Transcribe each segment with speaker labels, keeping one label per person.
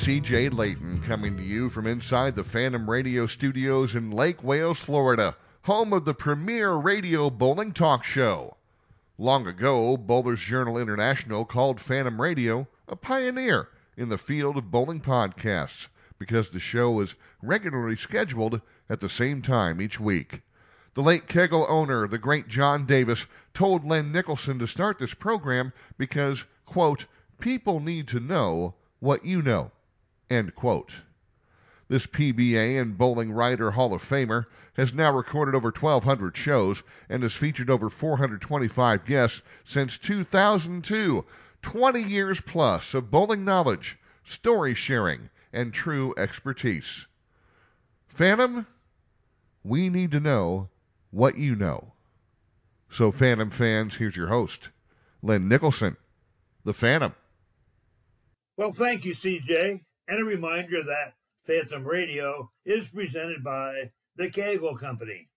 Speaker 1: CJ Layton coming to you from inside the Phantom Radio studios in Lake Wales, Florida, home of the premier radio bowling talk show. Long ago, Bowlers Journal International called Phantom Radio a pioneer in the field of bowling podcasts because the show was regularly scheduled at the same time each week. The late Kegel owner, the great John Davis, told Len Nicholson to start this program because, quote, people need to know what you know, end quote. This PBA and Bowling Writer Hall of Famer has now recorded over 1,200 shows and has featured over 425 guests since 2002. 20 years plus of bowling knowledge, story sharing, and true expertise. Phantom, we need to know what you know. So, Phantom fans, here's your host, Len Nicholson, the Phantom.
Speaker 2: Well, thank you, CJ. And a reminder that Phantom Radio is presented by the Kegel Company,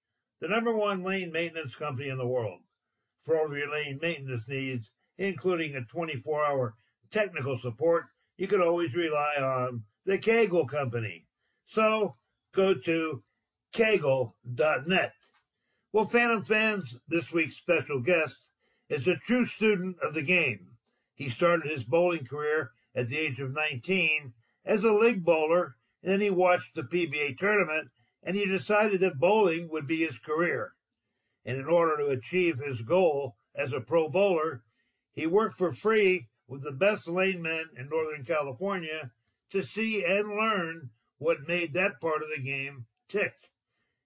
Speaker 2: the number one lane maintenance company in the world. For all of your lane maintenance needs, including a 24 hour technical support, you can always rely on the Kegel Company. So go to kegel.net. Well, Phantom fans, this week's special guest is a true student of the game. He started his bowling career at the age of 19 as a league bowler, and then he watched the PBA tournament and he decided that bowling would be his career. And in order to achieve his goal as a pro bowler, he worked for free with the best lane men in Northern California to see and learn what made that part of the game tick.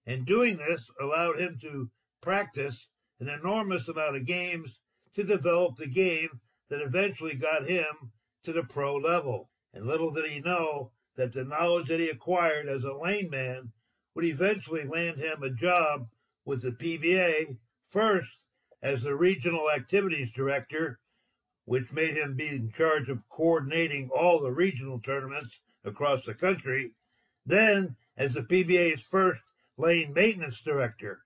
Speaker 2: And doing this allowed him to practice an enormous amount of games to develop the game that eventually got him to the pro level. And little did he know that the knowledge that he acquired as a lane man would eventually land him a job with the PBA, first as the regional activities director, which made him be in charge of coordinating all the regional tournaments across the country, then as the PBA's first lane maintenance director.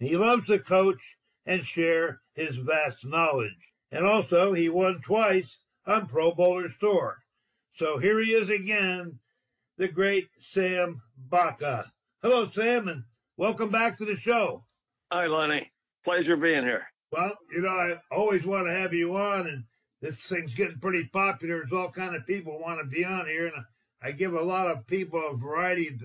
Speaker 2: And he loves to coach and share his vast knowledge. And also, he won twice on Pro Bowlers Tour. So here he is again, the great Sam Baca. Hello, Sam, and welcome back to the show.
Speaker 3: Hi, Lenny. Pleasure being here.
Speaker 2: Well, you know, I always want to have you on, and this thing's getting pretty popular. There's all kind of people want to be on here, and I give a lot of people a variety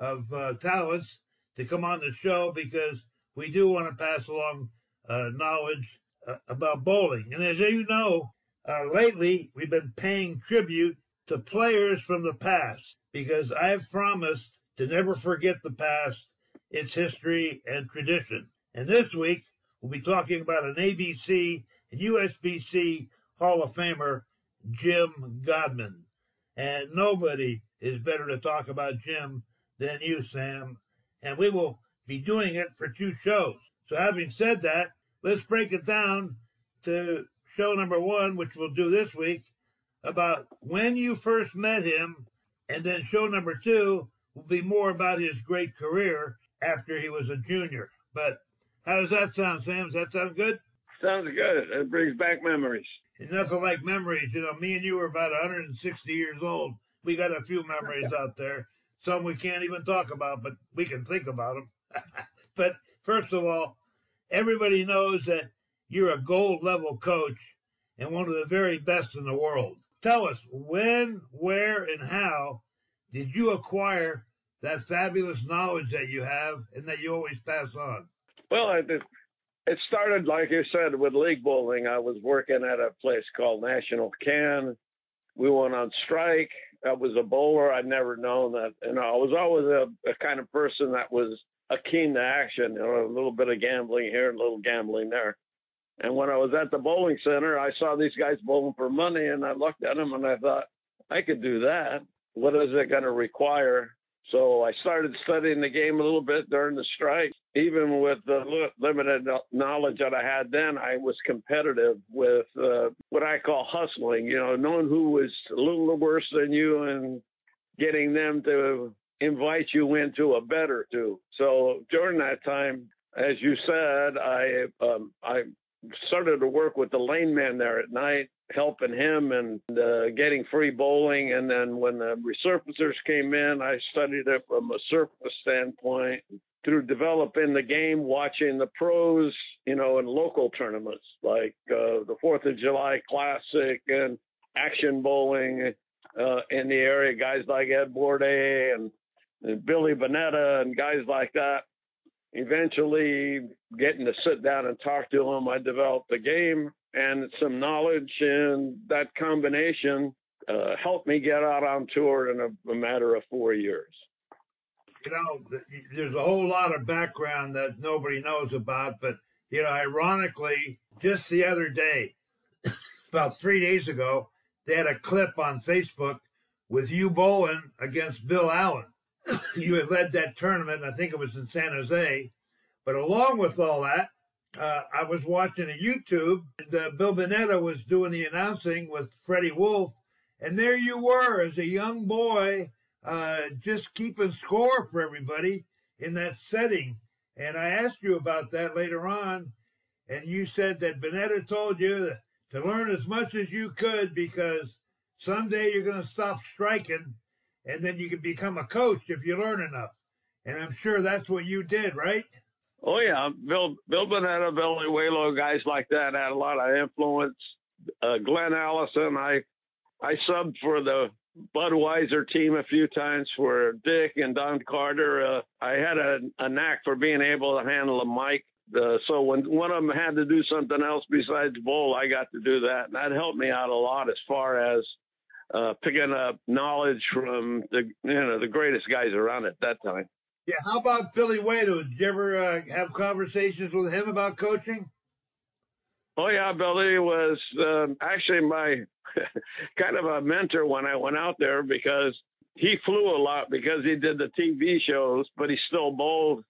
Speaker 2: of uh, talents to come on the show because we do want to pass along uh, knowledge uh, about bowling. And as you know, uh, lately we've been paying tribute to players from the past because I've promised to never forget the past, its history and tradition. And this week, we'll be talking about an ABC and USBC Hall of Famer, Jim Godman. And nobody is better to talk about Jim than you, Sam. And we will be doing it for two shows. So having said that, let's break it down to show number one, which we'll do this week, about when you first met him. And then show number two, will be more about his great career after he was a junior. But how does that sound, Sam? Does that sound good?
Speaker 3: Sounds good. It brings back memories.
Speaker 2: It's nothing like memories. You know, me and you were about 160 years old. We got a few memories out there. Some we can't even talk about, but we can think about them. but first of all, everybody knows that you're a gold level coach and one of the very best in the world. Tell us when, where, and how did you acquire that fabulous knowledge that you have and that you always pass on?
Speaker 3: Well, I did. It started, like you said, with league bowling. I was working at a place called National Can. We went on strike. I was a bowler. I'd never known that. You know, I was always a, a kind of person that was a keen to action. You know, a little bit of gambling here, a little gambling there. And when I was at the bowling center, I saw these guys bowling for money, and I looked at them and I thought, I could do that what is it going to require? So I started studying the game a little bit during the strike. even with the limited knowledge that I had then, I was competitive with uh, what I call hustling. You know, knowing who was a little worse than you and getting them to invite you into a better two. So during that time, as you said, I um, I started to work with the lane man there at night, helping him and uh, getting free bowling. And then when the resurfacers came in, I studied it from a surface standpoint through developing the game, watching the pros, you know, in local tournaments like uh, the Fourth of July Classic and action bowling uh, in the area. Guys like Ed Bourdase and, and Billy Bunetta and guys like that eventually getting to sit down and talk to him, I developed the game and some knowledge, and that combination uh, helped me get out on tour in a, a, matter of four years.
Speaker 2: You know, there's a whole lot of background that nobody knows about, but you know, ironically, just the other day, about three days ago, they had a clip on Facebook with you bowling against Bill Allen. You had led that tournament. I think it was in San Jose. But along with all that, uh, I was watching a YouTube, and uh, Bill Bunetta was doing the announcing with Freddie Wolf, and there you were as a young boy, uh, just keeping score for everybody in that setting. And I asked you about that later on, and you said that Bunetta told you to learn as much as you could because someday you're going to stop striking and then you can become a coach if you learn enough. And I'm sure that's what you did, right?
Speaker 3: Oh yeah, Bill Bill Bunetta, Bill Welu, guys like that had a lot of influence. Uh, Glenn Allison, I I subbed for the Budweiser team a few times for Dick and Don Carter. Uh, I had a, a knack for being able to handle a mic. Uh, so when one of them had to do something else besides bowl, I got to do that, and that helped me out a lot as far as uh, picking up knowledge from the you know the greatest guys around at that time.
Speaker 2: Yeah, how about Billy Wade? Did you ever uh, have conversations with him about coaching?
Speaker 3: Oh yeah, Billy was um, actually my kind of a mentor when I went out there because he flew a lot because he did the TV shows, but he still bowled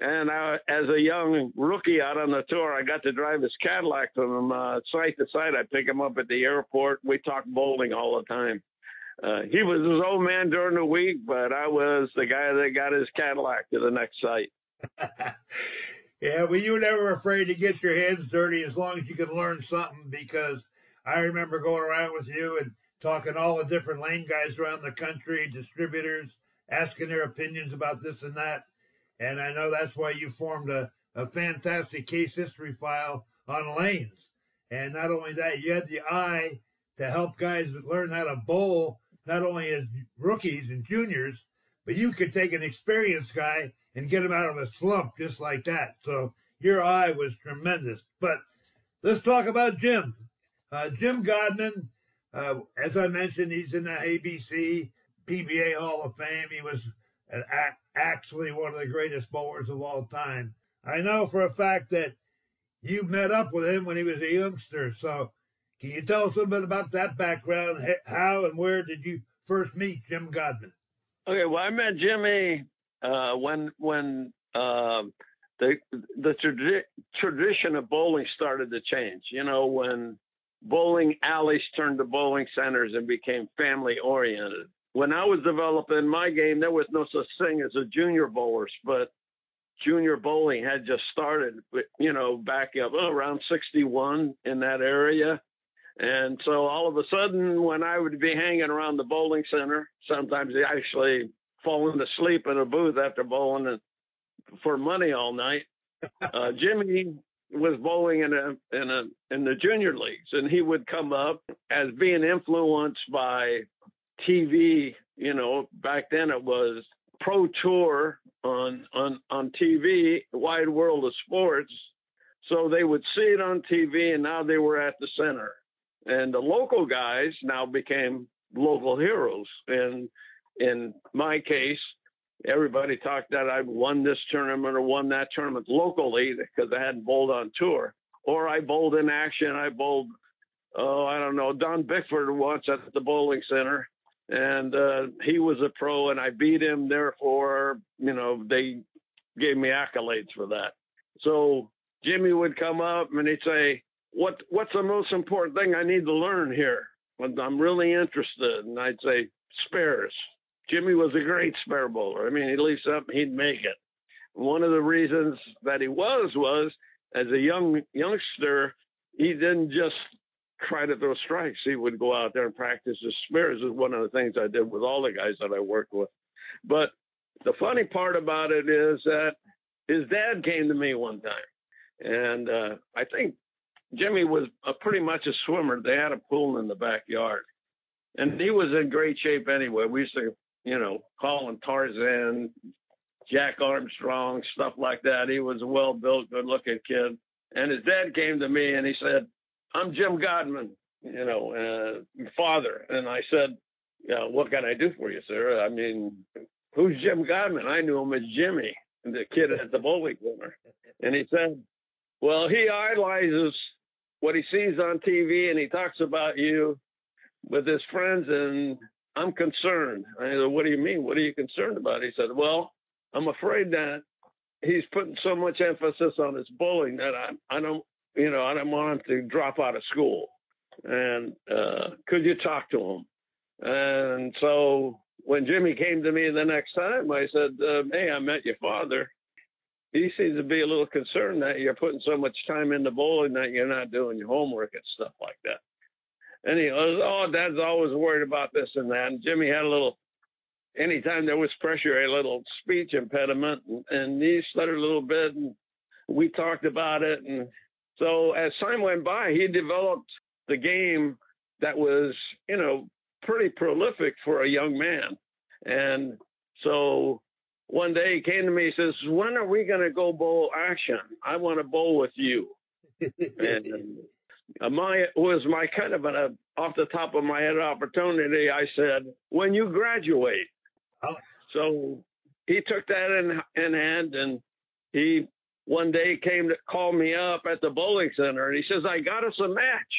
Speaker 3: and I, as a young rookie out on the tour, I got to drive his Cadillac from uh, site to site. I pick him up at the airport. We talk bowling all the time. Uh, he was his old man during the week, but I was the guy that got his Cadillac to the next site.
Speaker 2: yeah, well, you were never afraid to get your hands dirty as long as you could learn something because I remember going around with you and talking all the different lane guys around the country, distributors, asking their opinions about this and that and I know that's why you formed a, a fantastic case history file on lanes. And not only that, you had the eye to help guys learn how to bowl, not only as rookies and juniors, but you could take an experienced guy and get him out of a slump just like that. So your eye was tremendous. But let's talk about Jim. Uh, Jim Godman, uh, as I mentioned, he's in the ABC PBA Hall of Fame. He was an actually one of the greatest bowlers of all time. I know for a fact that you met up with him when he was a youngster. So can you tell us a little bit about that background? How and where did you first meet Jim Godman?
Speaker 3: Okay, well, I met Jimmy uh, when when uh, the the tradi- tradition of bowling started to change. You know, when bowling alleys turned to bowling centers and became family oriented when I was developing my game, there was no such thing as a junior bowlers, but junior bowling had just started, you know, back up oh, around 61 in that area. And so all of a sudden, when I would be hanging around the bowling center, sometimes actually falling asleep in a booth after bowling for money all night. Uh, Jimmy was bowling in a in a in the junior leagues, and he would come up as being influenced by TV, you know, back then it was Pro Tour on on on TV, Wide World of Sports. So they would see it on TV, and now they were at the center. And the local guys now became local heroes. And in my case, everybody talked that I won this tournament or won that tournament locally because I hadn't bowled on tour. Or I bowled in action. I bowled, oh, I don't know, Don Bickford once at the bowling center and uh, he was a pro, and I beat him. Therefore, you know, they gave me accolades for that. So Jimmy would come up and he'd say, "What what's the most important thing I need to learn here?" I'm really interested, and I'd say spares. Jimmy was a great spare bowler. I mean, he'd leave something, he'd make it. One of the reasons that he was was as a young youngster, he didn't just try to throw strikes. He would go out there and practice his spares. Is one of the things I did with all the guys that I worked with. But the funny part about it is that his dad came to me one time, and uh, I think Jimmy was a, pretty much a swimmer. They had a pool in the backyard, and he was in great shape anyway. We used to, you know, call him Tarzan, Jack Armstrong, stuff like that. He was a well built, good looking kid. And his dad came to me and he said, I'm Jim Godman, you know, uh, father. And I said, yeah, what can I do for you, sir? I mean, who's Jim Godman? I knew him as Jimmy, the kid at the bowling corner. And he said, well, he idolizes what he sees on TV and he talks about you with his friends and I'm concerned. I said, what do you mean? What are you concerned about? He said, well, I'm afraid that he's putting so much emphasis on his bowling that I, I don't, you know, I didn't want him to drop out of school. And uh, could you talk to him? And so when Jimmy came to me the next time, I said, uh, "Hey, I met your father. He seems to be a little concerned that you're putting so much time into bowling that you're not doing your homework and stuff like that." And he goes, "Oh, Dad's always worried about this and that." And Jimmy had a little. Anytime there was pressure, a little speech impediment, and, and he stuttered a little bit, and we talked about it. And so as time went by, he developed the game that was, you know, pretty prolific for a young man. And so one day he came to me, he says, When are we going to go bowl action? I want to bowl with you. and uh, my was my kind of a off the top of my head opportunity. I said, When you graduate. Oh. So he took that in, in hand and he one day came to call me up at the bowling center and he says, I got us a match.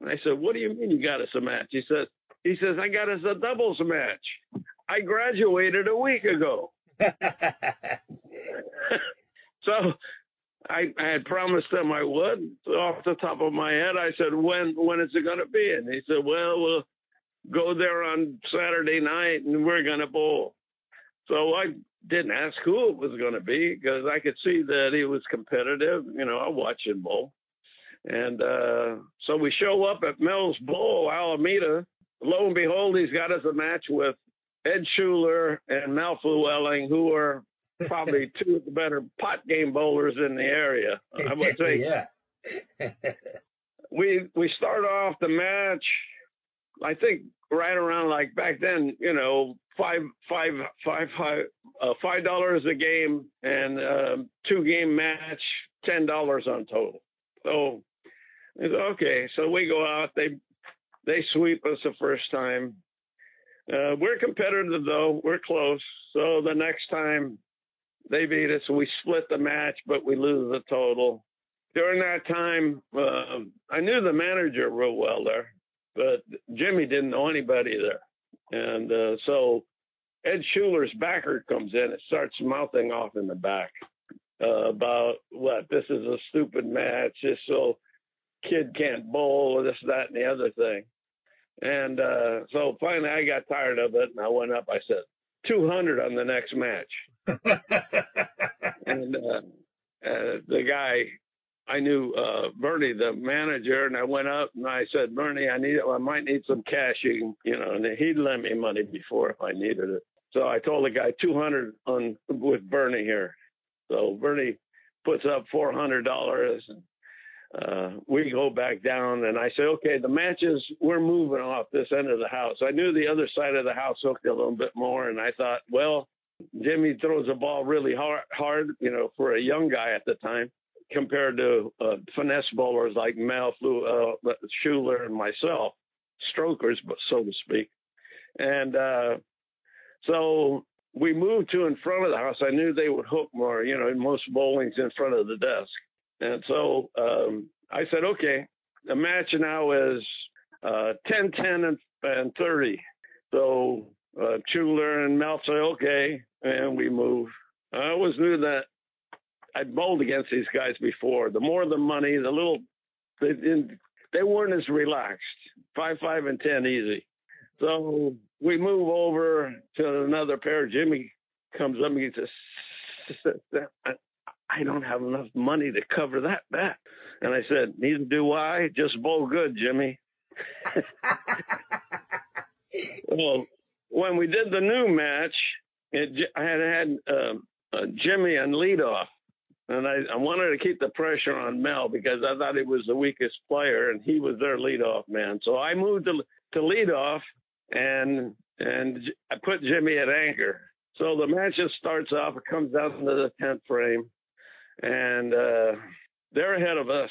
Speaker 3: And I said, What do you mean you got us a match? He said, he says, I got us a doubles match. I graduated a week ago. so I, I, had promised them I would. Off the top of my head, I said, when when is it going to be? And he said, well, we'll go there on Saturday night and we're going to bowl. So I didn't ask who it was going to be because I could see that he was competitive. You know, I watch him bowl. And uh, so we show up at Mills Bowl, Alameda, lo and behold, he's got us a match with Ed Schuler and Mel Fluelling, who are probably two of the better pot game bowlers in the area. I would say.
Speaker 2: yeah.
Speaker 3: we we start off the match, I think right around like back then, you know, five five five five uh, five dollars a game and uh, two game match, ten dollars on total. So okay, so we go out. They they sweep us the first time. Uh, we're competitive though. We're close. So the next time they beat us, we split the match, but we lose the total. During that time, uh, I knew the manager real well there, but Jimmy didn't know anybody there. And uh, so Ed Schuler's backer comes in and starts mouthing off in the back uh, about what this is a stupid match, just so kid can't bowl, this, that, and the other thing. And uh, so finally, I got tired of it, and I went up. I said, 200 on the next match. and uh, uh, the guy, I knew uh, Bernie, the manager, and I went up and I said, Bernie, I need, I might need some cash. You, you know, and he'd lend me money before if I needed it. So I told the guy 200 on with Bernie here. So Bernie puts up $400 and uh, we go back down and I say, okay, the matches, we're moving off this end of the house. I knew the other side of the house hooked a little bit more. And I thought, well, Jimmy throws a ball really hard, hard, you know, for a young guy at the time compared to uh, finesse bowlers like Mel Flew, uh, Schuler and myself, strokers, so to speak. And uh, so we moved to in front of the house. I knew they would hook more, you know, most bowling's in front of the desk. And so um, I said, okay, the match now is uh, 10, 10, and, and 30. So uh, Schuler and Mel say, okay, and we move. I always knew that I'd bowled against these guys before. The more the money, the little they they weren't as relaxed. Five, five, and ten easy. So we move over to another pair. Jimmy comes up and he says, I don't have enough money to cover that bet. And I said, Neither do I. Just bowl good, Jimmy. well, when we did the new match, it, I had had uh, uh, Jimmy on leadoff, and I, I wanted to keep the pressure on Mel because I thought he was the weakest player, and he was their leadoff man. So I moved to to leadoff, and and I put Jimmy at anchor. So the match just starts off. It comes down to the tenth frame, and uh, they're ahead of us.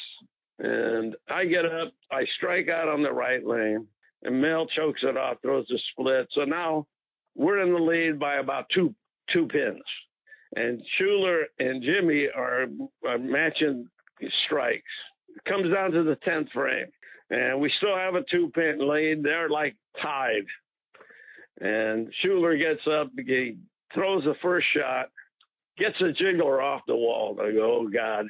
Speaker 3: And I get up, I strike out on the right lane, and Mel chokes it off, throws a split. So now we're in the lead by about two two pins, and Schuler and Jimmy are, are matching strikes. It comes down to the tenth frame, and we still have a two pin lead. They're like tied, and Schuler gets up, he throws the first shot, gets a jiggler off the wall. I go, oh God,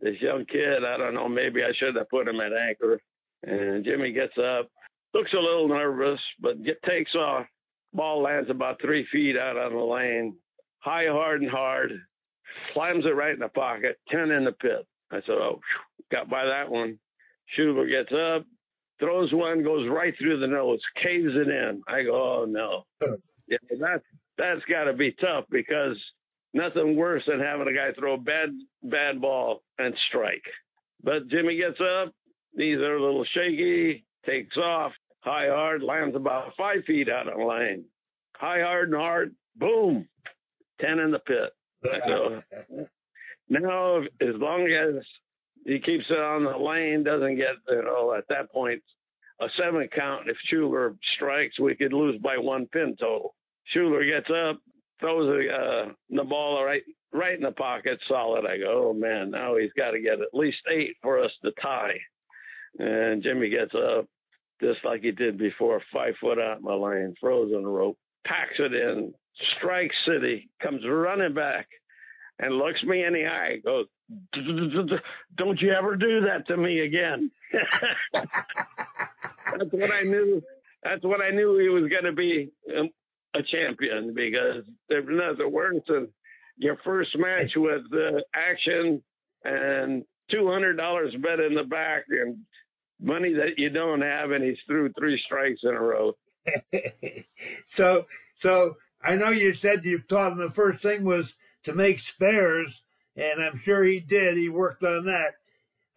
Speaker 3: this young kid. I don't know. Maybe I should have put him at anchor. And Jimmy gets up, looks a little nervous, but get, takes off. Ball lands about three feet out on the lane. High, hard, and hard. Slams it right in the pocket. Ten in the pit. I said, oh, got by that one. Schuler gets up, throws one, goes right through the nose, caves it in. I go, oh no. Yeah, that's that's got to be tough because nothing worse than having a guy throw a bad bad ball and strike. But Jimmy gets up. These are a little shaky. Takes off. High hard lands about five feet out of lane. High hard and hard. Boom. Ten in the pit. So now, as long as he keeps it on the lane, doesn't get you know at that point a seven count. If Schuler strikes, we could lose by one pin total. Schuler gets up, throws the, uh, the ball right right in the pocket, solid. I go, oh man, now he's got to get at least eight for us to tie. And Jimmy gets up just like he did before, five foot out my lane, the rope, packs it in, strikes City, comes running back, and looks me in the eye, goes, "Don't you ever do that to me again." That's what I knew. That's what I knew he was going to be um, a champion because there's nothing worse than your first match with uh, action and two hundred dollars bet in the back and money that you don't have, and he's threw three strikes in a row.
Speaker 2: so, so I know you said you taught him the first thing was to make spares, and I'm sure he did. He worked on that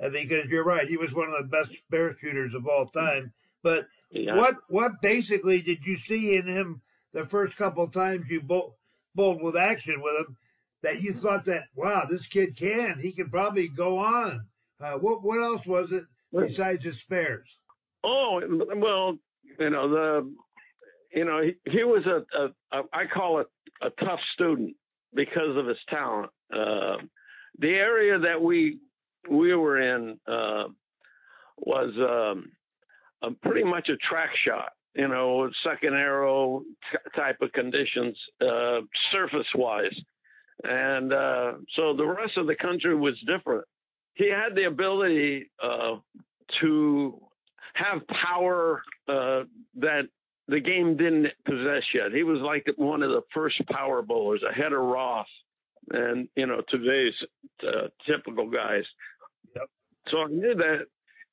Speaker 2: uh, because you're right. He was one of the best spare shooters of all time. But yeah. what what basically did you see in him the first couple of times you bowled, bowled with action with him that you thought that wow this kid can he can probably go on uh, what what else was it besides his spares
Speaker 3: oh well you know the you know he, he was a, a, a I call it a tough student because of his talent uh, the area that we we were in uh, was um, a, pretty much a track shot you know, second arrow t- type of conditions, uh, surface wise. And uh, so the rest of the country was different. He had the ability uh, to have power uh, that the game didn't possess yet. He was like one of the first power bowlers, ahead of Roth and, you know, today's uh, typical guys. Yep. So I knew that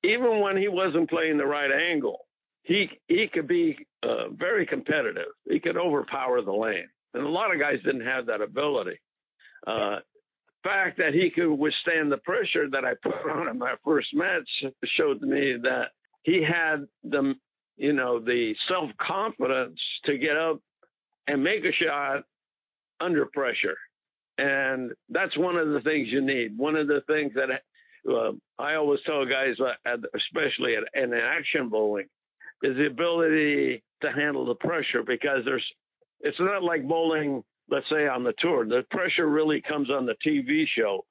Speaker 3: even when he wasn't playing the right angle, he he could be uh, very competitive. He could overpower the lane, and a lot of guys didn't have that ability. Uh, the fact that he could withstand the pressure that I put on him my first match showed me that he had the you know the self confidence to get up and make a shot under pressure, and that's one of the things you need. One of the things that uh, I always tell guys, uh, especially in action bowling, is the ability to handle the pressure because there's it's not like bowling let's say on the tour. The pressure really comes on the tv show.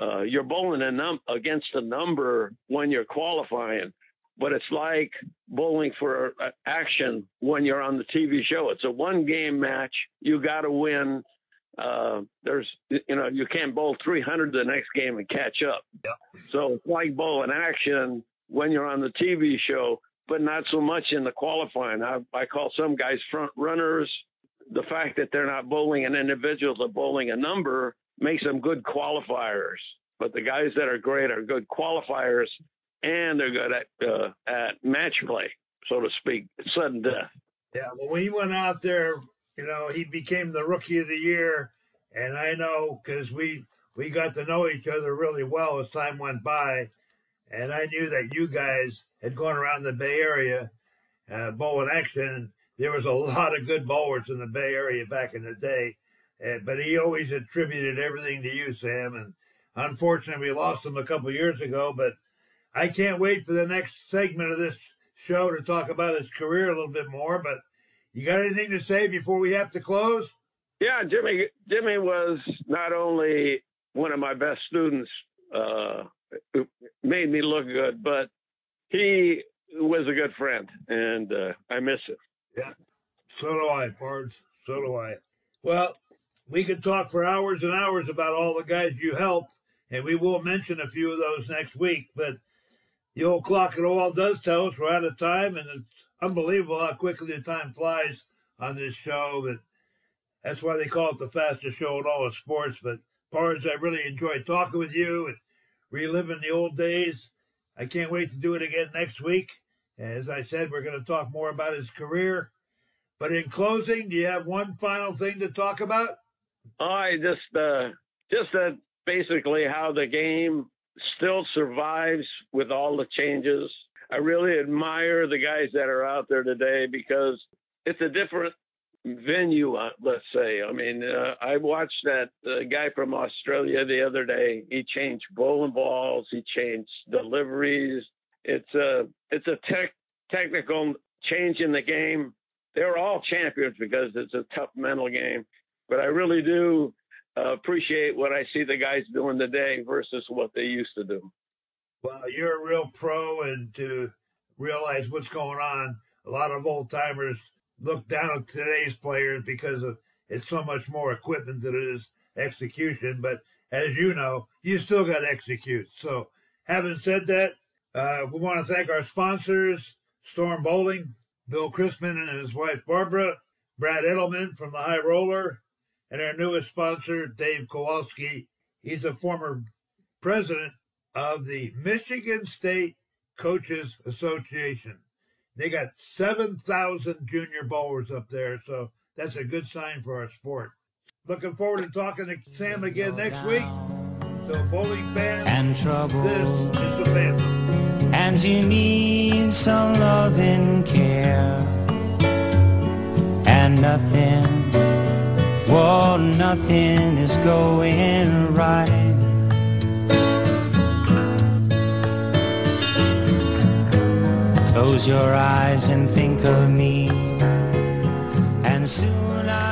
Speaker 3: Uh, you're bowling a num- against a number when you're qualifying but it's like bowling for uh, action when you're on the tv show. It's a one game match. You got to win uh, there's you know you can't bowl 300 the next game and catch up.
Speaker 2: Yeah.
Speaker 3: So it's like bowling action when you're on the TV show, but not so much in the qualifying. I, I call some guys front runners. The fact that they're not bowling an individual, they're bowling a number, makes them good qualifiers. But the guys that are great are good qualifiers, and they're good at uh, at match play, so to speak, sudden death.
Speaker 2: Yeah, well, when he went out there, you know, he became the rookie of the year, and I know because we we got to know each other really well as time went by, and I knew that you guys had gone around the Bay Area, uh, bowling action. There was a lot of good bowlers in the Bay Area back in the day, uh, but he always attributed everything to you, Sam. And unfortunately, we lost him a couple years ago. But I can't wait for the next segment of this show to talk about his career a little bit more. But you got anything to say before we have to close?
Speaker 3: Yeah, Jimmy. Jimmy was not only one of my best students, uh, made me look good, but he was a good friend, and uh, I miss him.
Speaker 2: Yeah, so do I, Pards. So do I. Well, we could talk for hours and hours about all the guys you helped, and we will mention a few of those next week. But the old clock at all does tell us we're out of time, and it's unbelievable how quickly the time flies on this show. But that's why they call it the fastest show in all of sports. But Pards, I really enjoyed talking with you and reliving the old days. I can't wait to do it again next week. As I said, we're going to talk more about his career. But in closing, do you have one final thing to talk about?
Speaker 3: I just, uh, just that basically how the game still survives with all the changes. I really admire the guys that are out there today because it's a different venue, uh, let's say. I mean, uh, I watched that uh, guy from Australia the other day. He changed bowling balls, he changed deliveries. It's a it's a tech technical change in the game. They're all champions because it's a tough mental game. But I really do uh, appreciate what I see the guys doing today versus what they used to do.
Speaker 2: Well, you're a real pro, and to realize what's going on, a lot of old timers look down at today's players because of it's so much more equipment than it is execution. But as you know, you still got to execute. So, having said that, uh, we want to thank our sponsors, Storm Bowling, Bill Chrisman and his wife Barbara, Brad Edelman from the High Roller, and our newest sponsor, Dave Kowalski. He's a former president of the Michigan State Coaches Association. They got 7,000 junior bowlers up there, so that's a good sign for our sport. Looking forward to talking to Sam again next week. So, bowling fans,
Speaker 4: and trouble.
Speaker 2: this is the Phantom.
Speaker 4: and you need some love and care and nothing well nothing is going right close your eyes and think of me. And soon I